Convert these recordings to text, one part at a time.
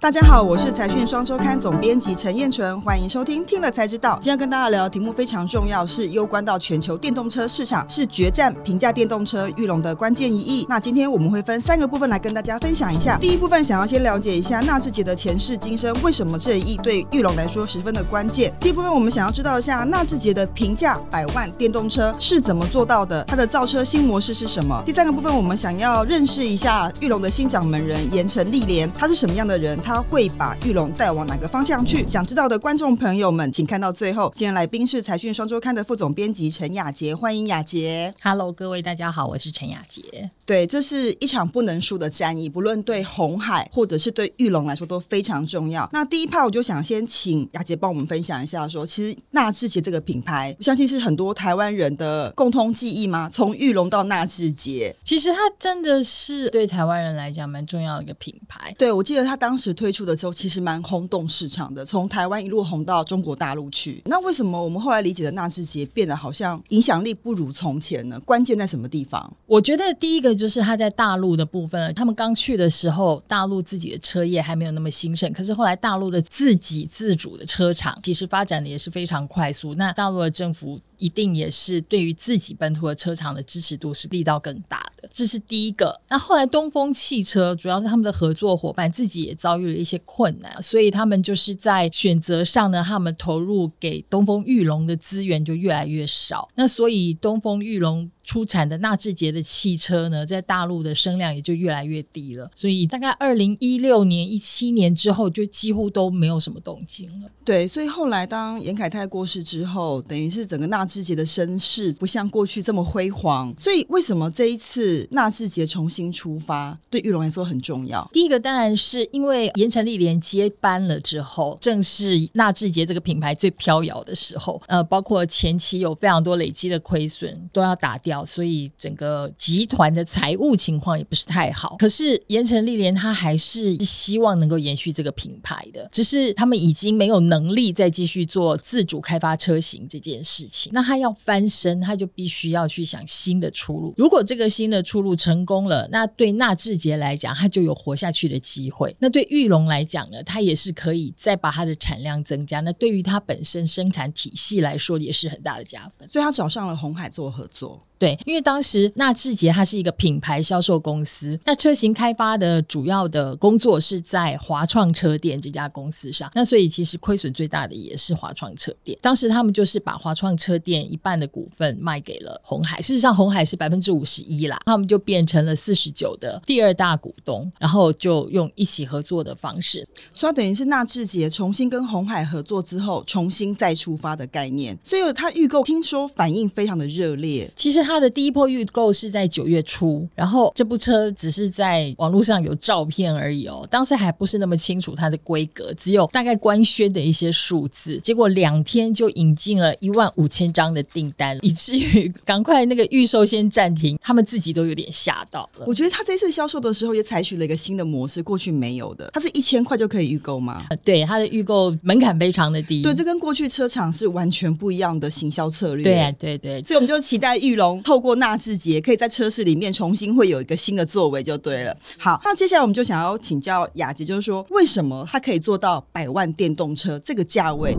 大家好，我是财讯双周刊总编辑陈燕纯，欢迎收听听了才知道。今天跟大家聊的题目非常重要，是攸关到全球电动车市场，是决战平价电动车玉龙的关键一役。那今天我们会分三个部分来跟大家分享一下。第一部分想要先了解一下纳智捷的前世今生，为什么这一役对玉龙来说十分的关键。第一部分我们想要知道一下纳智捷的平价百万电动车是怎么做到的，它的造车新模式是什么。第三个部分我们想要认识一下玉龙的新掌门人盐城历莲，他是什么样的人？他会把玉龙带往哪个方向去？想知道的观众朋友们，请看到最后。今天来宾是财讯双周刊的副总编辑陈雅杰，欢迎雅杰。Hello，各位大家好，我是陈雅杰。对，这是一场不能输的战役，不论对红海或者是对玉龙来说都非常重要。那第一趴我就想先请雅杰帮我们分享一下，说其实纳智捷这个品牌，我相信是很多台湾人的共通记忆吗？从玉龙到纳智捷，其实它真的是对台湾人来讲蛮重要的一个品牌。对，我记得他当时推出的时候，其实蛮轰动市场的，从台湾一路红到中国大陆去。那为什么我们后来理解的纳智捷变得好像影响力不如从前呢？关键在什么地方？我觉得第一个就是他在大陆的部分，他们刚去的时候，大陆自己的车业还没有那么兴盛，可是后来大陆的自给自主的车厂其实发展的也是非常快速。那大陆的政府。一定也是对于自己本土的车厂的支持度是力道更大的，这是第一个。那后来东风汽车主要是他们的合作伙伴自己也遭遇了一些困难，所以他们就是在选择上呢，他们投入给东风裕隆的资源就越来越少。那所以东风裕隆出产的纳智捷的汽车呢，在大陆的声量也就越来越低了。所以大概二零一六年、一七年之后，就几乎都没有什么动静了。对，所以后来当严凯泰过世之后，等于是整个纳智捷的声势不像过去这么辉煌。所以为什么这一次纳智捷重新出发，对玉龙来说很重要？第一个当然是因为盐城历莲接班了之后，正是纳智捷这个品牌最飘摇的时候。呃，包括前期有非常多累积的亏损都要打掉，所以整个集团的财务情况也不是太好。可是盐城丽莲他还是希望能够延续这个品牌的，只是他们已经没有能。力再继续做自主开发车型这件事情，那他要翻身，他就必须要去想新的出路。如果这个新的出路成功了，那对纳智捷来讲，他就有活下去的机会。那对玉龙来讲呢，他也是可以再把它的产量增加。那对于它本身生产体系来说，也是很大的加分。所以他找上了红海做合作。对，因为当时纳智捷它是一个品牌销售公司，那车型开发的主要的工作是在华创车店这家公司上，那所以其实亏损最大的也是华创车店。当时他们就是把华创车店一半的股份卖给了红海，事实上红海是百分之五十一啦，他们就变成了四十九的第二大股东，然后就用一起合作的方式，所以等于是纳智捷重新跟红海合作之后，重新再出发的概念。所以他预购听说反应非常的热烈，其实。它的第一波预购是在九月初，然后这部车只是在网络上有照片而已哦，当时还不是那么清楚它的规格，只有大概官宣的一些数字。结果两天就引进了一万五千张的订单，以至于赶快那个预售先暂停，他们自己都有点吓到了。我觉得他这次销售的时候也采取了一个新的模式，过去没有的。它是一千块就可以预购吗？对，它的预购门槛非常的低。对，这跟过去车厂是完全不一样的行销策略。对啊，对对，所以我们就期待玉龙。透过纳智捷，可以在车市里面重新会有一个新的作为，就对了。好，那接下来我们就想要请教雅杰，就是说，为什么它可以做到百万电动车这个价位？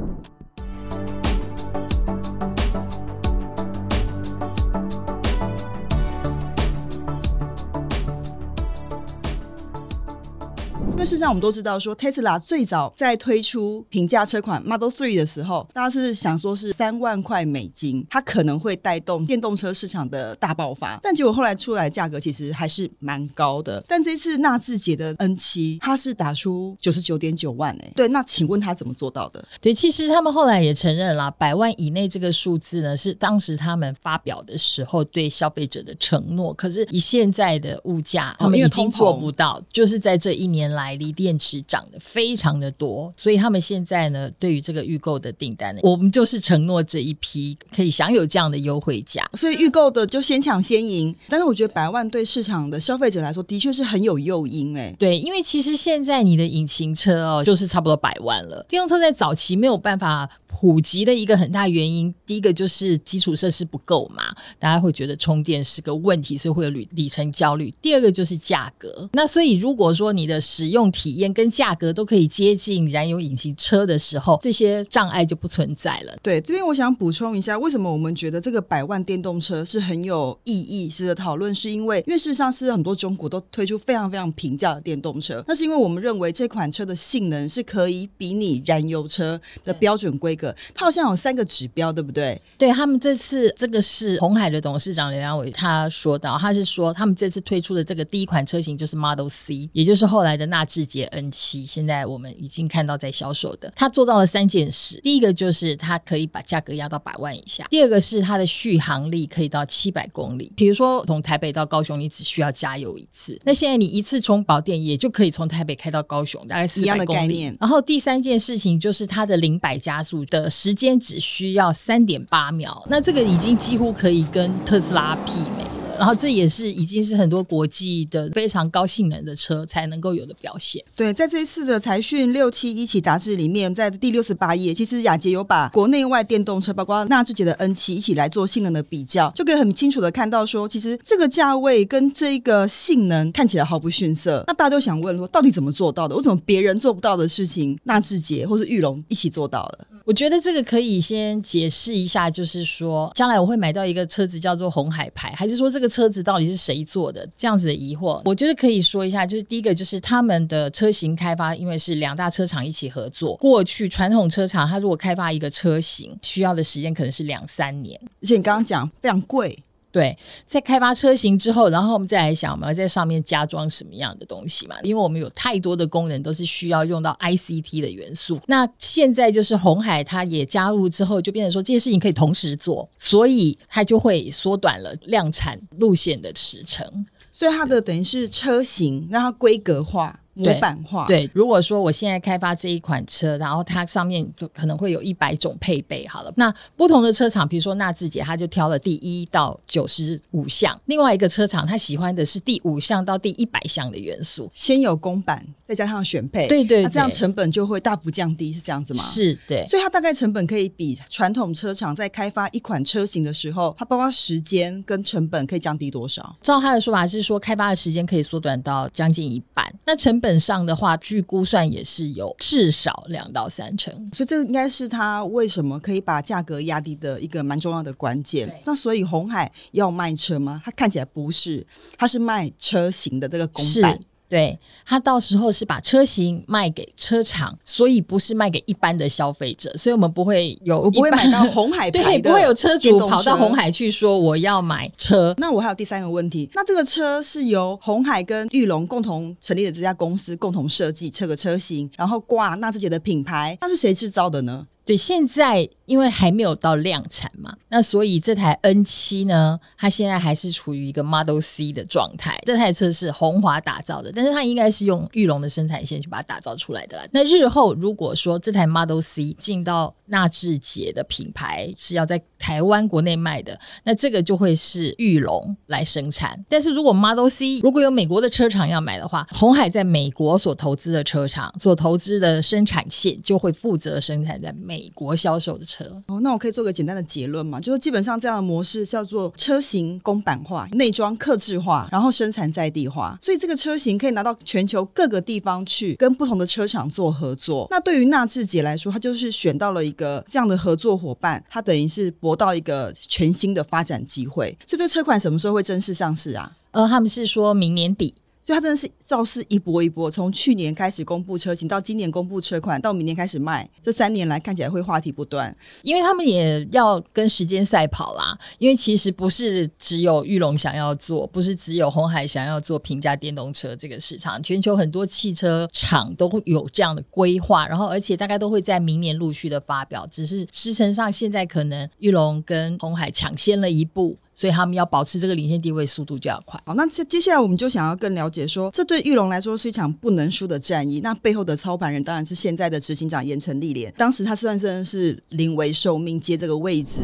因为事实上，我们都知道说，Tesla 最早在推出平价车款 Model Three 的时候，大家是想说是三万块美金，它可能会带动电动车市场的大爆发。但结果后来出来价格其实还是蛮高的。但这次纳智捷的 N 七，它是打出九十九点九万哎。对，那请问他怎么做到的？对，其实他们后来也承认了，百万以内这个数字呢，是当时他们发表的时候对消费者的承诺。可是以现在的物价，他们已经做不到。就是在这一年来。锂电池涨得非常的多，所以他们现在呢，对于这个预购的订单呢，我们就是承诺这一批可以享有这样的优惠价，所以预购的就先抢先赢。但是我觉得百万对市场的消费者来说，的确是很有诱因哎。对，因为其实现在你的引擎车哦，就是差不多百万了。电动车在早期没有办法普及的一个很大原因，第一个就是基础设施不够嘛，大家会觉得充电是个问题，所以会有里里程焦虑。第二个就是价格。那所以如果说你的使用体验跟价格都可以接近燃油引擎车的时候，这些障碍就不存在了。对，这边我想补充一下，为什么我们觉得这个百万电动车是很有意义、值得讨论？是因为因为事实上是很多中国都推出非常非常平价的电动车，那是因为我们认为这款车的性能是可以比拟燃油车的标准规格。它好像有三个指标，对不对？对他们这次这个是红海的董事长刘阳伟他说到，他是说他们这次推出的这个第一款车型就是 Model C，也就是后来的纳智捷 N 七，现在我们已经看到在销售的。他做到了三件事，第一个就是它可以把价格压到百万以下，第二个是它的续航力可以到七百公里。比如说从台北到高雄，你只需要加油一次，那现在你一次充饱电也就可以从台北开到高雄，大概四百公里。然后第三件事情就是它的零百加速的时间只需要三点八秒，那这个已经几乎可以跟特斯拉媲美。然后这也是已经是很多国际的非常高性能的车才能够有的表现。对，在这一次的财讯六七一期杂志里面，在第六十八页，其实雅杰有把国内外电动车，包括纳智捷的 N 七一起来做性能的比较，就可以很清楚的看到说，其实这个价位跟这个性能看起来毫不逊色。那大家都想问说，到底怎么做到的？为什么别人做不到的事情，纳智捷或是玉龙一起做到了？我觉得这个可以先解释一下，就是说，将来我会买到一个车子叫做红海牌，还是说这个车子到底是谁做的？这样子的疑惑，我觉得可以说一下，就是第一个就是他们的车型开发，因为是两大车厂一起合作。过去传统车厂，它如果开发一个车型，需要的时间可能是两三年，而且你刚刚讲非常贵。对，在开发车型之后，然后我们再来想，我们要在上面加装什么样的东西嘛？因为我们有太多的功能都是需要用到 ICT 的元素。那现在就是红海，它也加入之后，就变成说这些事情可以同时做，所以它就会缩短了量产路线的时程。所以它的等于是车型让它规格化。模板化。对，如果说我现在开发这一款车，然后它上面可能会有一百种配备，好了，那不同的车厂，比如说纳智捷，他就挑了第一到九十五项；另外一个车厂，他喜欢的是第五项到第一百项的元素，先有公版，再加上选配，对对，那这样成本就会大幅降低，是这样子吗？是，对，所以它大概成本可以比传统车厂在开发一款车型的时候，它包括时间跟成本可以降低多少？照他的说法是说，开发的时间可以缩短到将近一半，那成本。本上的话，据估算也是有至少两到三成，所以这应该是他为什么可以把价格压低的一个蛮重要的关键。那所以红海要卖车吗？它看起来不是，它是卖车型的这个公版。对他到时候是把车型卖给车厂，所以不是卖给一般的消费者，所以我们不会有，我不会买到红海 对，不会有车主跑到红海去说我要买车。那我还有第三个问题，那这个车是由红海跟玉龙共同成立的这家公司共同设计这个车型，然后挂纳智捷的品牌，那是谁制造的呢？对，现在因为还没有到量产嘛，那所以这台 N 七呢，它现在还是处于一个 Model C 的状态。这台车是红华打造的，但是它应该是用玉龙的生产线去把它打造出来的啦。那日后如果说这台 Model C 进到纳智捷的品牌是要在台湾国内卖的，那这个就会是玉龙来生产。但是如果 Model C 如果有美国的车厂要买的话，红海在美国所投资的车厂所投资的生产线就会负责生产在。美国销售的车哦，那我可以做个简单的结论嘛？就是基本上这样的模式叫做车型公版化、内装客制化，然后生产在地化，所以这个车型可以拿到全球各个地方去跟不同的车厂做合作。那对于纳智捷来说，它就是选到了一个这样的合作伙伴，它等于是博到一个全新的发展机会。所以这车款什么时候会正式上市啊？呃，他们是说明年底。所以它真的是造势一波一波，从去年开始公布车型，到今年公布车款，到明年开始卖，这三年来看起来会话题不断。因为他们也要跟时间赛跑啦。因为其实不是只有玉龙想要做，不是只有红海想要做平价电动车这个市场，全球很多汽车厂都有这样的规划，然后而且大概都会在明年陆续的发表。只是时程上现在可能玉龙跟红海抢先了一步。所以他们要保持这个领先地位，速度就要快。好，那接接下来我们就想要更了解说，这对玉龙来说是一场不能输的战役。那背后的操盘人当然是现在的执行长严成立连，当时他算是是临危受命接这个位置。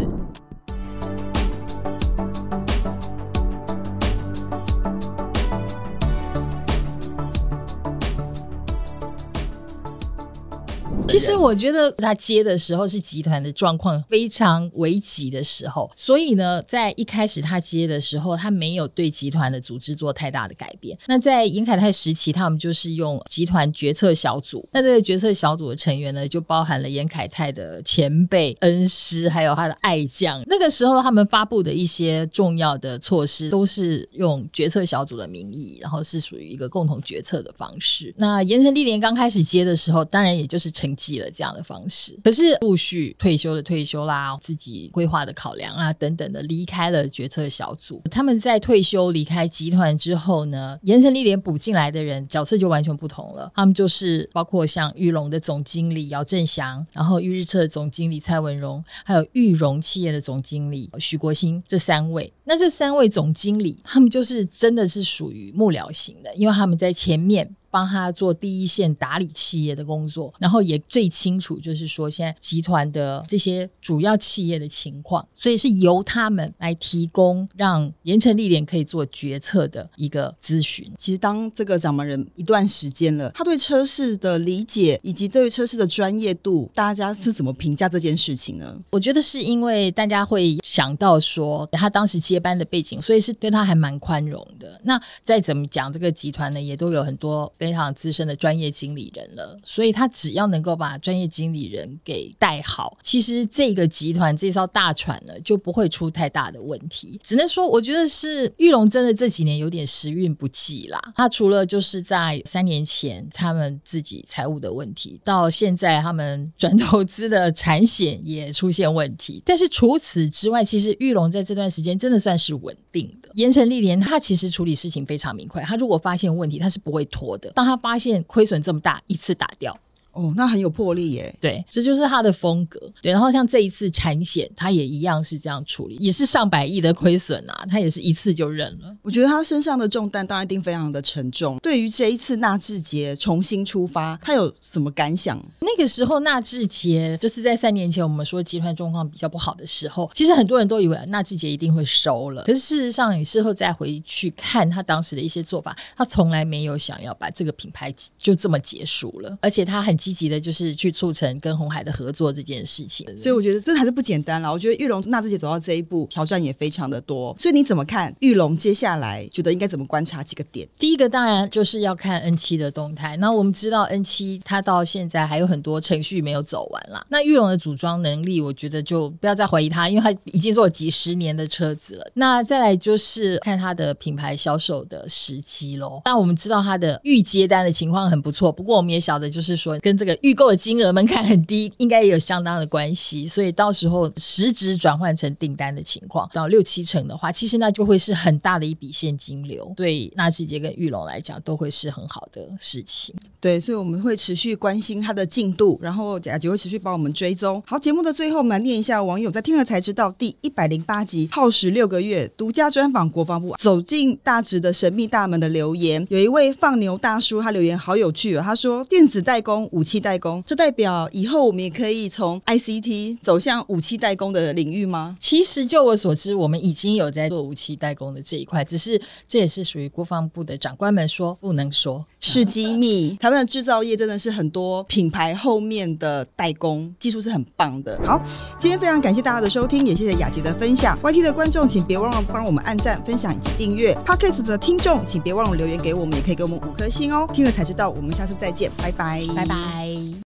其实我觉得他接的时候是集团的状况非常危急的时候，所以呢，在一开始他接的时候，他没有对集团的组织做太大的改变。那在严凯泰时期，他们就是用集团决策小组。那这个决策小组的成员呢，就包含了严凯泰的前辈、恩师，还有他的爱将。那个时候，他们发布的一些重要的措施，都是用决策小组的名义，然后是属于一个共同决策的方式。那盐城历年刚开始接的时候，当然也就是承继了这样的方式。可是陆续退休的退休啦，自己规划的考量啊等等的，离开了决策小组。他们在退休离开集团之后呢，盐城历年补进来的人角色就完全不同了。他们就是包括像玉龙的总经理姚振祥，然后玉日策总经理蔡文荣，还有玉荣企业的总经理许国兴这三位。那这三位总经理，他们就是真的是属于幕僚型的，因为他们在前面。帮他做第一线打理企业的工作，然后也最清楚，就是说现在集团的这些主要企业的情况，所以是由他们来提供让盐城历练可以做决策的一个咨询。其实当这个掌门人一段时间了，他对车市的理解以及对车市的专业度，大家是怎么评价这件事情呢？我觉得是因为大家会想到说他当时接班的背景，所以是对他还蛮宽容的。那再怎么讲，这个集团呢也都有很多。非常资深的专业经理人了，所以他只要能够把专业经理人给带好，其实这个集团这艘大船呢就不会出太大的问题。只能说，我觉得是玉龙真的这几年有点时运不济啦。他除了就是在三年前他们自己财务的问题，到现在他们转投资的产险也出现问题，但是除此之外，其实玉龙在这段时间真的算是稳定的。盐城历年他其实处理事情非常明快，他如果发现问题，他是不会拖的。当他发现亏损这么大，一次打掉。哦，那很有魄力耶。对，这就是他的风格。对，然后像这一次产险，他也一样是这样处理，也是上百亿的亏损啊，他也是一次就认了。我觉得他身上的重担当然一定非常的沉重。对于这一次纳智捷重新出发，他有什么感想？那个时候纳智捷就是在三年前我们说集团状况比较不好的时候，其实很多人都以为纳智捷一定会收了。可是事实上，你事后再回去看他当时的一些做法，他从来没有想要把这个品牌就这么结束了，而且他很。积极的就是去促成跟红海的合作这件事情，所以我觉得这还是不简单了。我觉得玉龙纳智捷走到这一步，挑战也非常的多。所以你怎么看玉龙接下来觉得应该怎么观察几个点？第一个当然就是要看 N 七的动态。那我们知道 N 七它到现在还有很多程序没有走完啦。那玉龙的组装能力，我觉得就不要再怀疑它，因为它已经做了几十年的车子了。那再来就是看它的品牌销售的时机喽。那我们知道它的预接单的情况很不错，不过我们也晓得就是说跟这个预购的金额门槛很低，应该也有相当的关系，所以到时候实质转换成订单的情况到六七成的话，其实那就会是很大的一笔现金流，对纳智捷跟玉龙来讲都会是很好的事情。对，所以我们会持续关心它的进度，然后雅姐会持续帮我们追踪。好，节目的最后，我们来念一下网友在听了才知道第一百零八集耗时六个月独家专访国防部走进大直的神秘大门的留言，有一位放牛大叔，他留言好有趣哦，他说电子代工、五器代工。这代表以后我们也可以从 ICT 走向武器代工的领域吗？其实就我所知，我们已经有在做武器代工的这一块，只是这也是属于国防部的长官们说不能说是机密。台湾的制造业真的是很多品牌后面的代工技术是很棒的。好，今天非常感谢大家的收听，也谢谢雅洁的分享。YT 的观众请别忘了帮我们按赞、分享以及订阅。Podcast 的听众请别忘了留言给我们，也可以给我们五颗星哦。听了才知道，我们下次再见，拜拜，拜拜。拜。